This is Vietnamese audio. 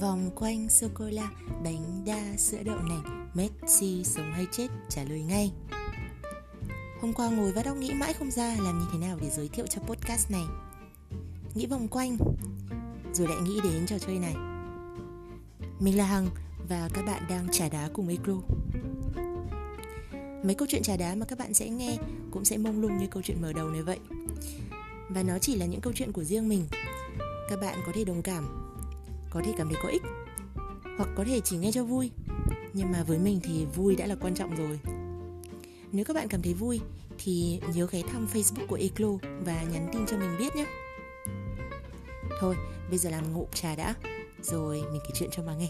Vòng quanh sô-cô-la, bánh đa, sữa đậu nành Messi sống hay chết, trả lời ngay. Hôm qua ngồi vắt óc nghĩ mãi không ra làm như thế nào để giới thiệu cho podcast này. Nghĩ vòng quanh Rồi lại nghĩ đến trò chơi này. Mình là Hằng và các bạn đang trả đá cùng Ecro Mấy câu chuyện trả đá mà các bạn sẽ nghe cũng sẽ mông lung như câu chuyện mở đầu này vậy. Và nó chỉ là những câu chuyện của riêng mình. Các bạn có thể đồng cảm có thể cảm thấy có ích, hoặc có thể chỉ nghe cho vui. Nhưng mà với mình thì vui đã là quan trọng rồi. Nếu các bạn cảm thấy vui thì nhớ ghé thăm facebook của eclo và nhắn tin cho mình biết nhé. Thôi, bây giờ làm ngụm trà đã, rồi mình kể chuyện cho mà nghe.